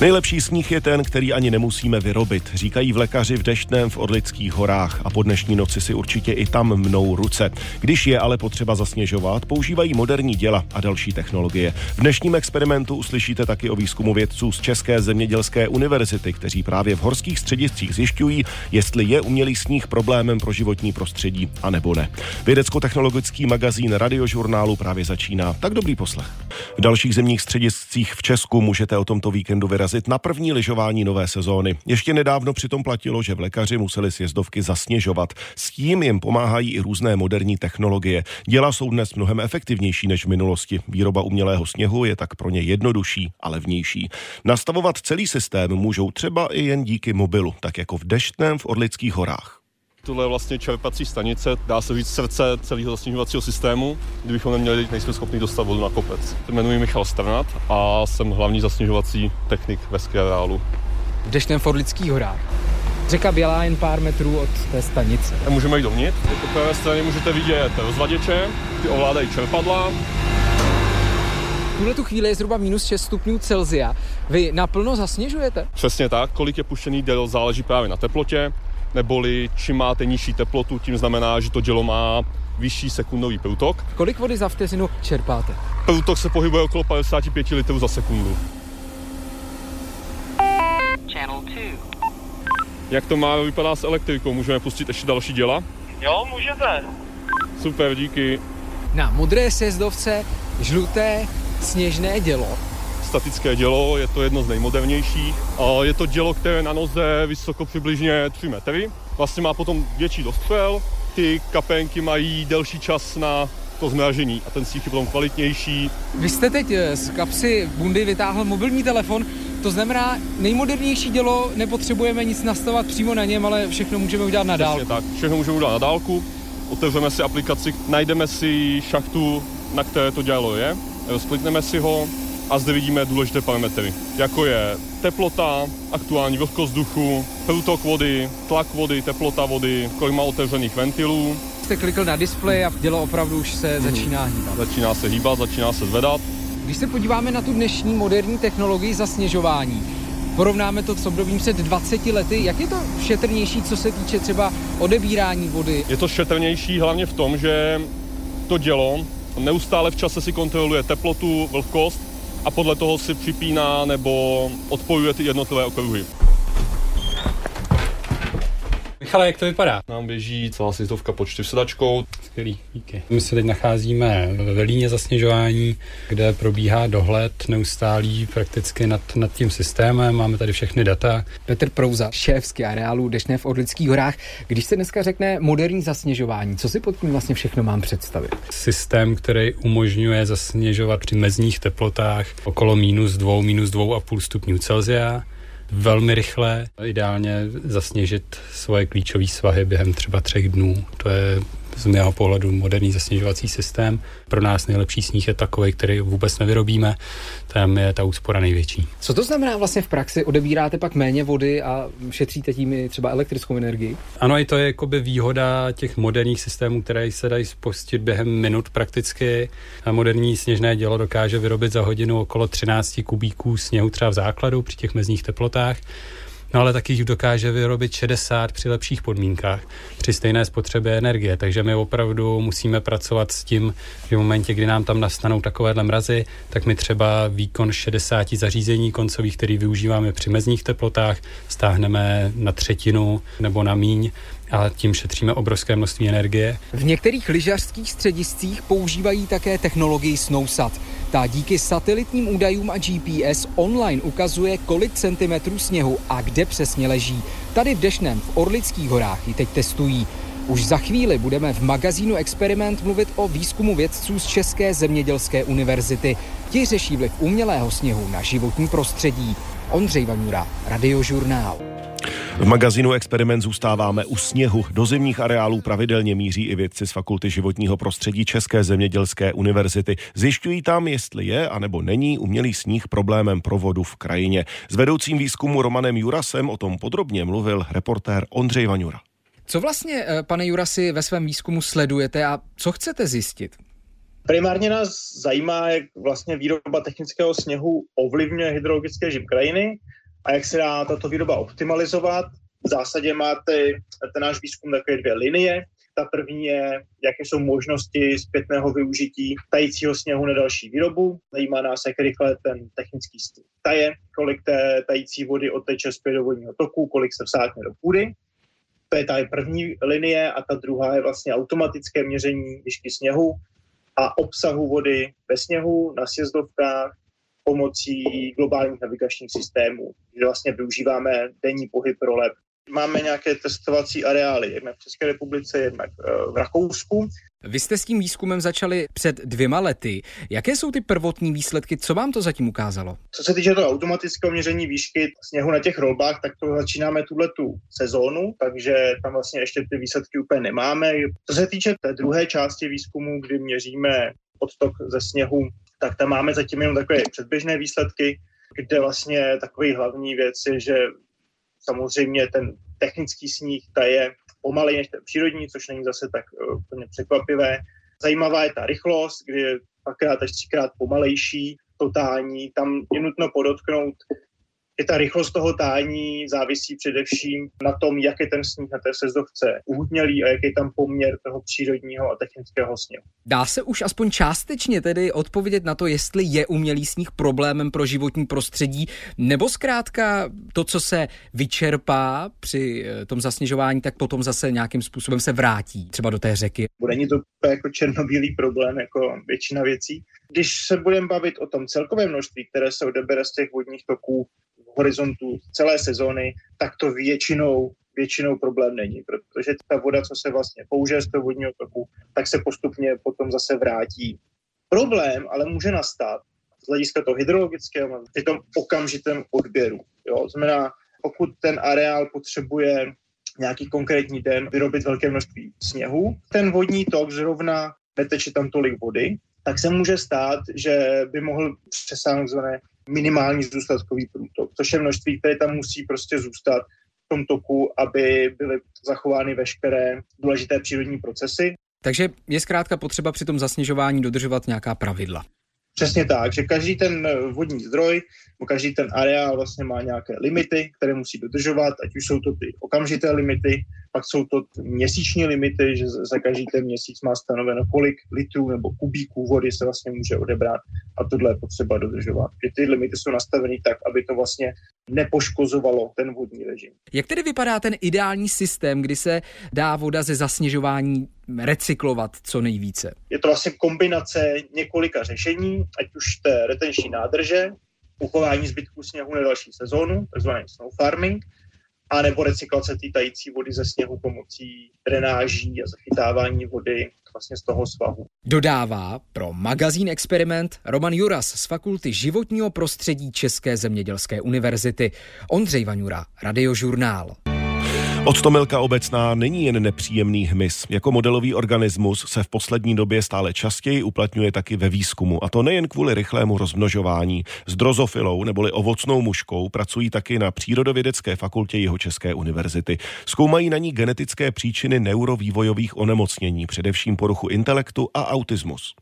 Nejlepší sníh je ten, který ani nemusíme vyrobit, říkají v lékaři v Deštném v Orlických horách a po dnešní noci si určitě i tam mnou ruce. Když je ale potřeba zasněžovat, používají moderní děla a další technologie. V dnešním experimentu uslyšíte taky o výzkumu vědců z České zemědělské univerzity, kteří právě v horských střediscích zjišťují, jestli je umělý sníh problémem pro životní prostředí a nebo ne. Vědecko-technologický magazín radiožurnálu právě začíná. Tak dobrý poslech. V dalších zemních střediscích v Česku můžete o tomto víkendu vyrazit na první lyžování nové sezóny. Ještě nedávno přitom platilo, že v lékaři museli sjezdovky zasněžovat. S tím jim pomáhají i různé moderní technologie. Děla jsou dnes mnohem efektivnější než v minulosti. Výroba umělého sněhu je tak pro ně jednodušší a levnější. Nastavovat celý systém můžou třeba i jen díky mobilu, tak jako v Deštném v Orlických horách. Tohle je vlastně čerpací stanice, dá se říct srdce celého zasněžovacího systému. Kdybychom neměli, nejsme schopni dostat vodu na kopec. Jmenuji Michal Strnat a jsem hlavní zasněžovací technik ve Skreálu. V Deštném v Orlických horách. Řeka Bělá jen pár metrů od té stanice. A můžeme jít dovnitř. Po pravé straně můžete vidět rozvaděče, ty ovládají čerpadla, v tuhle tu chvíli je zhruba minus 6 stupňů Celzia. Vy naplno zasněžujete? Přesně tak, kolik je puštěný děl záleží právě na teplotě, neboli čím máte nižší teplotu, tím znamená, že to dělo má vyšší sekundový průtok. Kolik vody za vteřinu čerpáte? Průtok se pohybuje okolo 55 litrů za sekundu. Channel 2. Jak to má vypadá s elektrikou? Můžeme pustit ještě další děla? Jo, můžete. Super, díky. Na modré sjezdovce žluté sněžné dělo. Statické dělo, je to jedno z nejmodernějších. A Je to dělo, které na noze vysoko přibližně 3 metry. Vlastně má potom větší dostřel, ty kapenky mají delší čas na to zmražení a ten sníh je potom kvalitnější. Vy jste teď eh, z kapsy bundy vytáhl mobilní telefon, to znamená, nejmodernější dělo, nepotřebujeme nic nastavovat přímo na něm, ale všechno můžeme udělat na dálku. Přesně tak, všechno můžeme udělat na dálku, otevřeme si aplikaci, najdeme si šachtu, na které to dělo je, rozplitneme si ho a zde vidíme důležité parametry, jako je teplota, aktuální vlhkost vzduchu, průtok vody, tlak vody, teplota vody, kolik má otevřených ventilů. Jste klikl na displej a dělo opravdu už se začíná hýbat. Začíná se hýbat, začíná se zvedat. Když se podíváme na tu dnešní moderní technologii zasněžování, porovnáme to s obdobím před 20 lety, jak je to šetrnější, co se týče třeba odebírání vody? Je to šetrnější hlavně v tom, že to dělo neustále v čase si kontroluje teplotu, vlhkost a podle toho si připíná nebo odpojuje ty jednotlivé okruhy. Michale, jak to vypadá? Nám běží celá sjezdovka pod čtyřsedačkou. Skvělý, díky. My se teď nacházíme ve líně zasněžování, kde probíhá dohled neustálý prakticky nad, nad tím systémem. Máme tady všechny data. Petr Prouza, šéf z areálu Dešné v Orlických horách. Když se dneska řekne moderní zasněžování, co si pod tím vlastně všechno mám představit? Systém, který umožňuje zasněžovat při mezních teplotách okolo minus dvou, minus dvou a půl stupňů Celsia velmi rychle, ideálně zasněžit svoje klíčové svahy během třeba třech dnů. To je z mého pohledu moderní zasněžovací systém. Pro nás nejlepší sníh je takový, který vůbec nevyrobíme, tam je ta úspora největší. Co to znamená vlastně v praxi? Odebíráte pak méně vody a šetříte tím i třeba elektrickou energii? Ano, i to je jakoby výhoda těch moderních systémů, které se dají spustit během minut prakticky. A moderní sněžné dělo dokáže vyrobit za hodinu okolo 13 kubíků sněhu třeba v základu při těch mezních teplotách no ale taky jich dokáže vyrobit 60 při lepších podmínkách, při stejné spotřebě energie. Takže my opravdu musíme pracovat s tím, že v momentě, kdy nám tam nastanou takovéhle mrazy, tak my třeba výkon 60 zařízení koncových, který využíváme při mezních teplotách, stáhneme na třetinu nebo na míň a tím šetříme obrovské množství energie. V některých lyžařských střediscích používají také technologii SnowSat. Ta díky satelitním údajům a GPS online ukazuje, kolik centimetrů sněhu a kde přesně leží. Tady v Dešném v Orlických horách ji teď testují. Už za chvíli budeme v magazínu Experiment mluvit o výzkumu vědců z České zemědělské univerzity. Ti řeší vliv umělého sněhu na životní prostředí. Ondřej Vanura, Radiožurnál. V magazínu Experiment zůstáváme u sněhu. Do zimních areálů pravidelně míří i vědci z Fakulty životního prostředí České zemědělské univerzity. Zjišťují tam, jestli je anebo není umělý sníh problémem pro vodu v krajině. S vedoucím výzkumu Romanem Jurasem o tom podrobně mluvil reportér Ondřej Vaňura. Co vlastně, eh, pane Jurasi, ve svém výzkumu sledujete a co chcete zjistit? Primárně nás zajímá, jak vlastně výroba technického sněhu ovlivňuje hydrologické žim krajiny a jak se dá tato výroba optimalizovat. V zásadě máte ten náš výzkum takové dvě linie. Ta první je, jaké jsou možnosti zpětného využití tajícího sněhu na další výrobu. Zajímá nás, jak rychle ten technický sněh taje, kolik té tající vody odteče zpět do vodního toku, kolik se vsátne do půdy. To je ta první linie a ta druhá je vlastně automatické měření výšky sněhu a obsahu vody ve sněhu na sjezdovkách pomocí globálních navigačních systémů, kde vlastně využíváme denní pohyb roleb máme nějaké testovací areály, jednak v České republice, jednak eh, v Rakousku. Vy jste s tím výzkumem začali před dvěma lety. Jaké jsou ty prvotní výsledky? Co vám to zatím ukázalo? Co se týče toho automatického měření výšky sněhu na těch rolbách, tak to začínáme tuhle tu sezónu, takže tam vlastně ještě ty výsledky úplně nemáme. Co se týče té druhé části výzkumu, kdy měříme odtok ze sněhu, tak tam máme zatím jenom takové předběžné výsledky, kde vlastně takový hlavní věc je, že Samozřejmě ten technický sníh ta je pomalej než ten přírodní, což není zase tak uh, úplně překvapivé. Zajímavá je ta rychlost, kdy je dvakrát až třikrát pomalejší totální. Tam je nutno podotknout, i ta rychlost toho tání závisí především na tom, jak je ten sníh na té sezdovce uhutnělý a jaký je tam poměr toho přírodního a technického sněhu. Dá se už aspoň částečně tedy odpovědět na to, jestli je umělý sníh problémem pro životní prostředí, nebo zkrátka to, co se vyčerpá při eh, tom zasněžování, tak potom zase nějakým způsobem se vrátí třeba do té řeky. Není to jako černobílý problém, jako většina věcí. Když se budeme bavit o tom celkovém množství, které se odebere z těch vodních toků, horizontu celé sezóny, tak to většinou většinou problém není, protože ta voda, co se vlastně použije z toho vodního toku, tak se postupně potom zase vrátí. Problém ale může nastat z hlediska toho hydrologického při tom okamžitém odběru. Jo? Znamená, pokud ten areál potřebuje nějaký konkrétní den vyrobit velké množství sněhu, ten vodní tok zrovna neteče tam tolik vody, tak se může stát, že by mohl přesáhnout zvané minimální zůstatkový průtok, což je množství, které tam musí prostě zůstat v tom toku, aby byly zachovány veškeré důležité přírodní procesy. Takže je zkrátka potřeba při tom zasněžování dodržovat nějaká pravidla. Přesně tak, že každý ten vodní zdroj, každý ten areál vlastně má nějaké limity, které musí dodržovat, ať už jsou to ty okamžité limity, pak jsou to měsíční limity, že za každý ten měsíc má stanoveno, kolik litrů nebo kubíků vody se vlastně může odebrat a tohle je potřeba dodržovat. Že ty limity jsou nastaveny tak, aby to vlastně nepoškozovalo ten vodní režim. Jak tedy vypadá ten ideální systém, kdy se dá voda ze zasněžování recyklovat co nejvíce? Je to vlastně kombinace několika řešení, ať už té retenční nádrže, uchování zbytků sněhu na další sezónu, takzvaný snow farming, a nebo recyklace té tající vody ze sněhu pomocí drenáží a zachytávání vody vlastně z toho svahu. Dodává pro magazín Experiment Roman Juras z Fakulty životního prostředí České zemědělské univerzity. Ondřej Vaňura, Radiožurnál. Octomilka obecná není jen nepříjemný hmyz. Jako modelový organismus se v poslední době stále častěji uplatňuje taky ve výzkumu. A to nejen kvůli rychlému rozmnožování. S drozofilou neboli ovocnou muškou pracují taky na Přírodovědecké fakultě jeho České univerzity. Zkoumají na ní genetické příčiny neurovývojových onemocnění, především poruchu intelektu a autismus.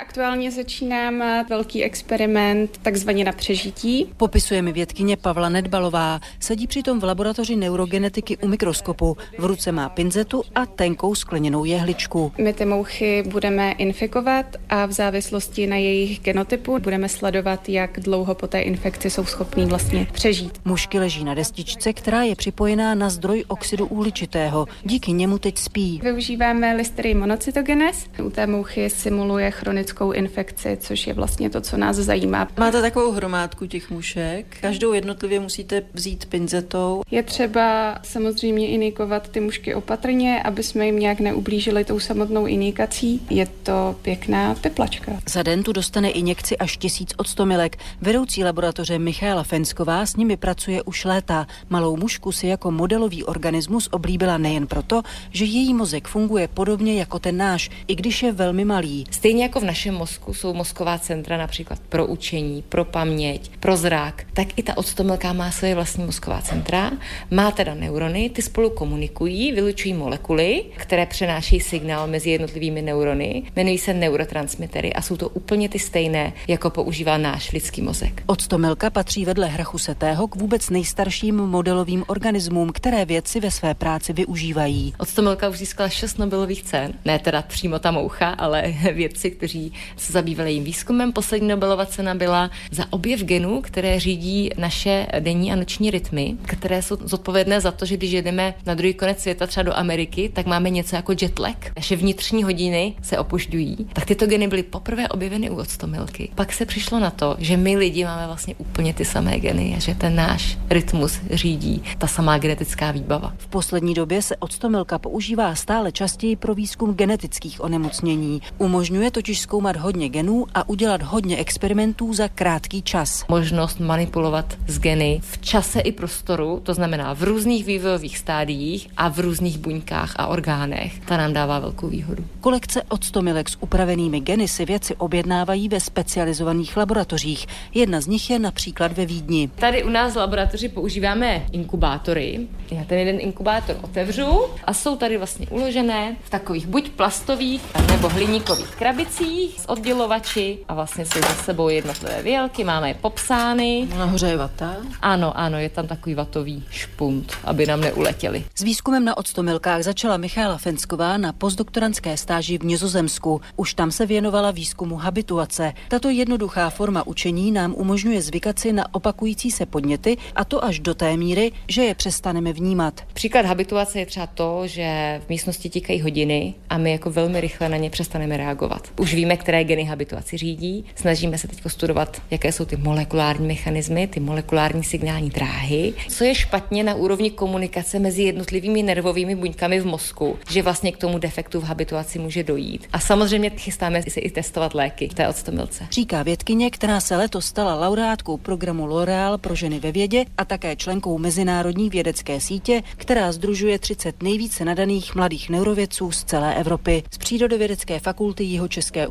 Aktuálně začínám velký experiment takzvaně na přežití. Popisuje mi vědkyně Pavla Nedbalová. Sedí přitom v laboratoři neurogenetiky u mikroskopu. V ruce má pinzetu a tenkou skleněnou jehličku. My ty mouchy budeme infikovat a v závislosti na jejich genotypu budeme sledovat, jak dlouho po té infekci jsou schopní vlastně přežít. Mušky leží na destičce, která je připojená na zdroj oxidu uhličitého. Díky němu teď spí. Využíváme listerii monocytogenes. U té mouchy simuluje chronický chronickou infekci, což je vlastně to, co nás zajímá. Máte takovou hromádku těch mušek, každou jednotlivě musíte vzít pinzetou. Je třeba samozřejmě inikovat ty mušky opatrně, aby jsme jim nějak neublížili tou samotnou inikací. Je to pěkná teplačka. Za den tu dostane injekci až tisíc odstomilek. Vedoucí laboratoře Michála Fensková s nimi pracuje už léta. Malou mušku si jako modelový organismus oblíbila nejen proto, že její mozek funguje podobně jako ten náš, i když je velmi malý. Stejně jako v našem mozku jsou mozková centra například pro učení, pro paměť, pro zrak, tak i ta octomilka má svoje vlastní mozková centra, má teda neurony, ty spolu komunikují, vylučují molekuly, které přenášejí signál mezi jednotlivými neurony, jmenují se neurotransmitery a jsou to úplně ty stejné, jako používá náš lidský mozek. Octomilka patří vedle hrachu setého k vůbec nejstarším modelovým organismům, které vědci ve své práci využívají. Octomilka už získala šest Nobelových cen, ne teda přímo ta moucha, ale vědci, kteří se zabývali jejím výzkumem. Poslední Nobelova cena byla za objev genů, které řídí naše denní a noční rytmy, které jsou zodpovědné za to, že když jedeme na druhý konec světa, třeba do Ameriky, tak máme něco jako jetlag. Naše vnitřní hodiny se opožďují. Tak tyto geny byly poprvé objeveny u octomilky. Pak se přišlo na to, že my lidi máme vlastně úplně ty samé geny a že ten náš rytmus řídí ta samá genetická výbava. V poslední době se octomilka používá stále častěji pro výzkum genetických onemocnění. Umožňuje totiž zkoumat hodně genů a udělat hodně experimentů za krátký čas. Možnost manipulovat s geny v čase i prostoru, to znamená v různých vývojových stádiích a v různých buňkách a orgánech. Ta nám dává velkou výhodu. Kolekce octomilek s upravenými geny si věci objednávají ve specializovaných laboratořích. Jedna z nich je například ve Vídni. Tady u nás v laboratoři používáme inkubátory. Já ten jeden inkubátor otevřu a jsou tady vlastně uložené v takových buď plastových nebo hliníkových krabicích s oddělovači a vlastně jsou za sebou jednotlivé vělky, máme je popsány. Nahoře je vata. Ano, ano, je tam takový vatový špunt, aby nám neuletěli. S výzkumem na octomilkách začala Michála Fensková na postdoktorantské stáži v Nizozemsku. Už tam se věnovala výzkumu habituace. Tato jednoduchá forma učení nám umožňuje zvykat si na opakující se podněty a to až do té míry, že je přestaneme vnímat. Příklad habituace je třeba to, že v místnosti tikají hodiny a my jako velmi rychle na ně přestaneme reagovat. Už víme, které geny habituaci řídí. Snažíme se teď studovat, jaké jsou ty molekulární mechanismy, ty molekulární signální dráhy. Co je špatně na úrovni komunikace mezi jednotlivými nervovými buňkami v mozku, že vlastně k tomu defektu v habituaci může dojít. A samozřejmě chystáme si i testovat léky v té octomilce. Říká vědkyně, která se letos stala laureátkou programu L'Oreal pro ženy ve vědě a také členkou mezinárodní vědecké sítě, která združuje 30 nejvíce nadaných mladých neurovědců z celé Evropy. Z Přírodovědecké fakulty Jihočeské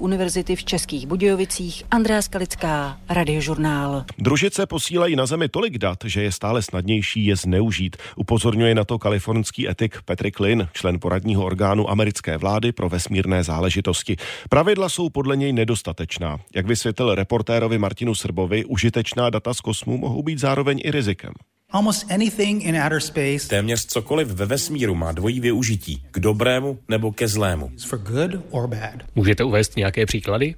v Českých Budějovicích Andrea Skalická, Radiožurnál. Družice posílají na Zemi tolik dat, že je stále snadnější je zneužít. Upozorňuje na to kalifornský etik Patrick Lynn, člen poradního orgánu americké vlády pro vesmírné záležitosti. Pravidla jsou podle něj nedostatečná. Jak vysvětlil reportérovi Martinu Srbovi, užitečná data z kosmu mohou být zároveň i rizikem. Téměř cokoliv ve vesmíru má dvojí využití, k dobrému nebo ke zlému. Můžete uvést nějaké příklady?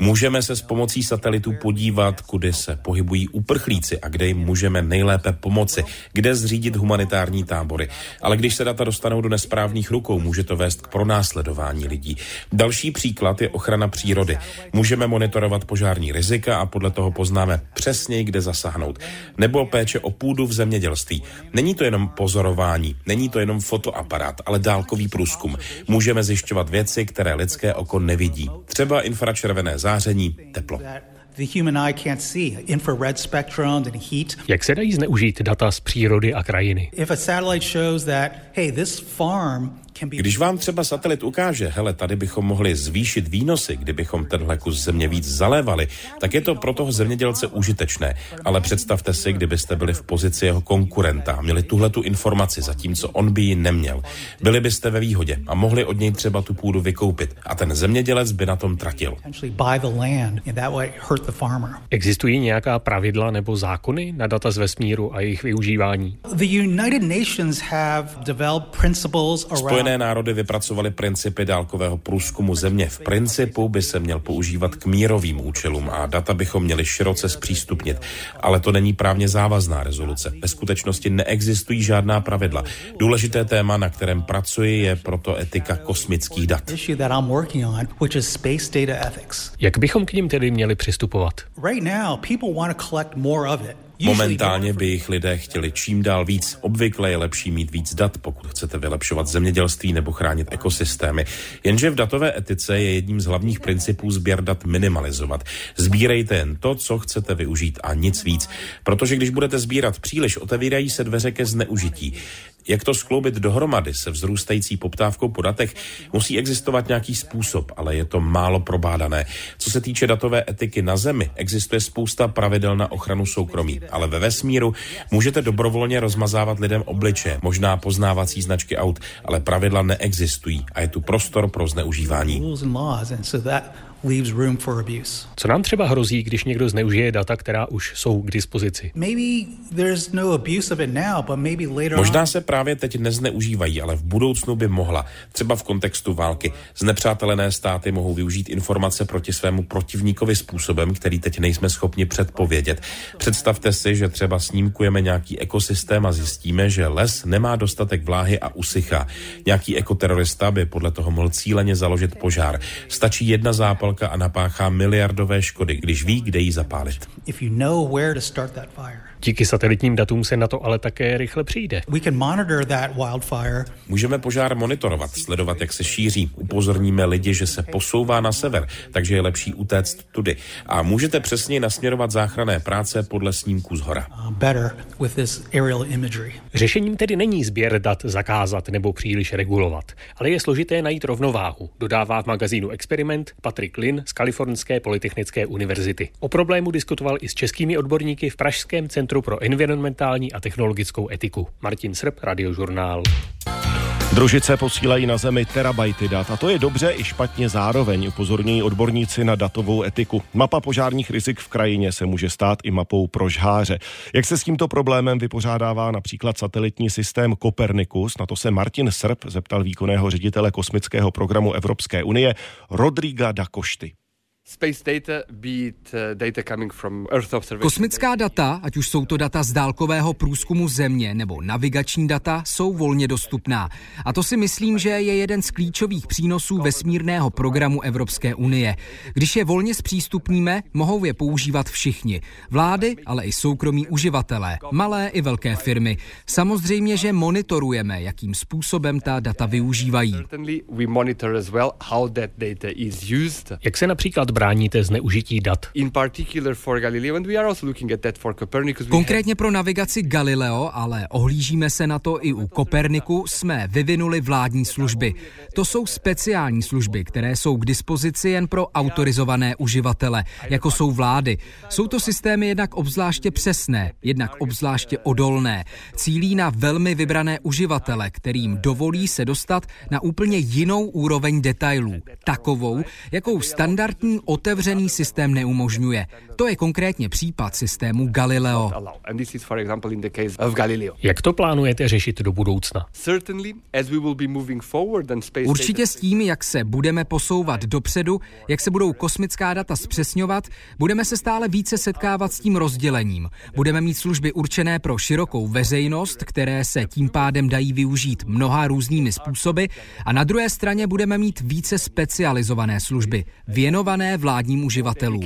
Můžeme se s pomocí satelitů podívat, kudy se pohybují uprchlíci a kde jim můžeme nejlépe pomoci, kde zřídit humanitární tábory. Ale když se data dostanou do nesprávných rukou, může to vést k pronásledování lidí. Další příklad je ochrana přírody. Můžeme monitorovat požární rizika a podle toho poznáme přes přesněji, kde zasáhnout. Nebo péče o půdu v zemědělství. Není to jenom pozorování, není to jenom fotoaparát, ale dálkový průzkum. Můžeme zjišťovat věci, které lidské oko nevidí. Třeba infračervené záření, teplo. Jak se dají zneužít data z přírody a krajiny? Když vám třeba satelit ukáže, hele, tady bychom mohli zvýšit výnosy, kdybychom tenhle kus země víc zalévali, tak je to pro toho zemědělce užitečné. Ale představte si, kdybyste byli v pozici jeho konkurenta a měli tuhle tu informaci, zatímco on by ji neměl. Byli byste ve výhodě a mohli od něj třeba tu půdu vykoupit a ten zemědělec by na tom tratil. Existují nějaká pravidla nebo zákony na data z vesmíru a jejich využívání? Spojené národy vypracovaly principy dálkového průzkumu země. V principu by se měl používat k mírovým účelům a data bychom měli široce zpřístupnit. Ale to není právně závazná rezoluce. Ve skutečnosti neexistují žádná pravidla. Důležité téma, na kterém pracuji, je proto etika kosmických dat. Jak bychom k ním tedy měli přistupovat? Momentálně by jich lidé chtěli čím dál víc. Obvykle je lepší mít víc dat, pokud chcete vylepšovat zemědělství nebo chránit ekosystémy. Jenže v datové etice je jedním z hlavních principů sběr dat minimalizovat. Sbírejte jen to, co chcete využít a nic víc. Protože když budete sbírat příliš, otevírají se dveře ke zneužití. Jak to skloubit dohromady se vzrůstající poptávkou po datech, musí existovat nějaký způsob, ale je to málo probádané. Co se týče datové etiky na Zemi, existuje spousta pravidel na ochranu soukromí, ale ve vesmíru můžete dobrovolně rozmazávat lidem obliče, možná poznávací značky aut, ale pravidla neexistují a je tu prostor pro zneužívání leaves room for abuse. Co nám třeba hrozí, když někdo zneužije data, která už jsou k dispozici? No Možná se právě teď nezneužívají, ale v budoucnu by mohla. Třeba v kontextu války. Znepřátelené státy mohou využít informace proti svému protivníkovi způsobem, který teď nejsme schopni předpovědět. Představte si, že třeba snímkujeme nějaký ekosystém a zjistíme, že les nemá dostatek vláhy a usychá. Nějaký ekoterorista by podle toho mohl cíleně založit požár. Stačí jedna zápalka a napáchá miliardové škody, když ví, kde ji zapálit. Díky satelitním datům se na to ale také rychle přijde. Můžeme požár monitorovat, sledovat, jak se šíří. Upozorníme lidi, že se posouvá na sever, takže je lepší utéct tudy. A můžete přesně nasměrovat záchranné práce podle snímků z hora. Uh, Řešením tedy není sběr dat zakázat nebo příliš regulovat, ale je složité najít rovnováhu, dodává v magazínu Experiment Patrik Lin z Kalifornské polytechnické univerzity. O problému diskutoval i s českými odborníky v Pražském centru Centru pro environmentální a technologickou etiku. Martin Srb, Radiožurnál. Družice posílají na Zemi terabajty dat a to je dobře i špatně zároveň, upozorňují odborníci na datovou etiku. Mapa požárních rizik v krajině se může stát i mapou pro žháře. Jak se s tímto problémem vypořádává například satelitní systém Copernicus, na to se Martin Srb zeptal výkonného ředitele kosmického programu Evropské unie Rodriga da Košty. Kosmická data, ať už jsou to data z dálkového průzkumu Země nebo navigační data, jsou volně dostupná. A to si myslím, že je jeden z klíčových přínosů vesmírného programu Evropské unie. Když je volně zpřístupníme, mohou je používat všichni. Vlády, ale i soukromí uživatelé, malé i velké firmy. Samozřejmě, že monitorujeme, jakým způsobem ta data využívají. Jak se například bráníte zneužití dat? Konkrétně pro navigaci Galileo, ale ohlížíme se na to i u Koperniku, jsme vyvinuli vládní služby. To jsou speciální služby, které jsou k dispozici jen pro autorizované uživatele, jako jsou vlády. Jsou to systémy jednak obzvláště přesné, jednak obzvláště odolné. Cílí na velmi vybrané uživatele, kterým dovolí se dostat na úplně jinou úroveň detailů. Takovou, jakou standardní otevřený systém neumožňuje. To je konkrétně případ systému Galileo. Jak to plánujete řešit do budoucna? Určitě s tím, jak se budeme posouvat dopředu, jak se budou kosmická data zpřesňovat, budeme se stále více setkávat s tím rozdělením. Budeme mít služby určené pro širokou veřejnost, které se tím pádem dají využít mnoha různými způsoby, a na druhé straně budeme mít více specializované služby, věnované vládním uživatelům.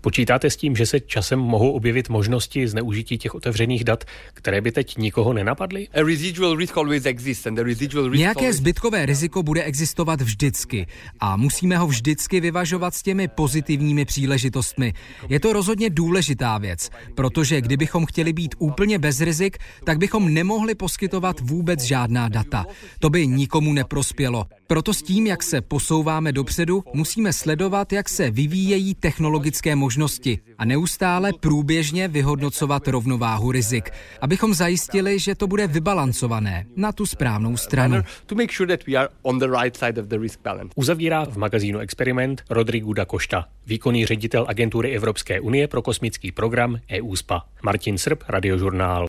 Počítáte s tím, že se časem mohou objevit možnosti zneužití těch otevřených dat, které by teď nikoho nenapadly? Nějaké zbytkové riziko bude existovat vždycky a musíme ho vždycky vyvažovat s těmi pozitivními příležitostmi. Je to rozhodně důležitá věc, protože kdybychom chtěli být úplně bez rizik, tak bychom nemohli poskytovat vůbec žádná data. To by nikomu neprospělo. Proto s tím, jak se posouváme dopředu, musíme sledovat, jak se vyvíjejí technologické možnosti a neustále průběžně vyhodnocovat rovnováhu rizik, abychom zajistili, že to bude vybalancované na tu správnou stranu. Uzavírá v magazínu Experiment Rodrigo da Costa, výkonný ředitel agentury Evropské unie pro kosmický program EUSPA. Martin Srb, Radiožurnál.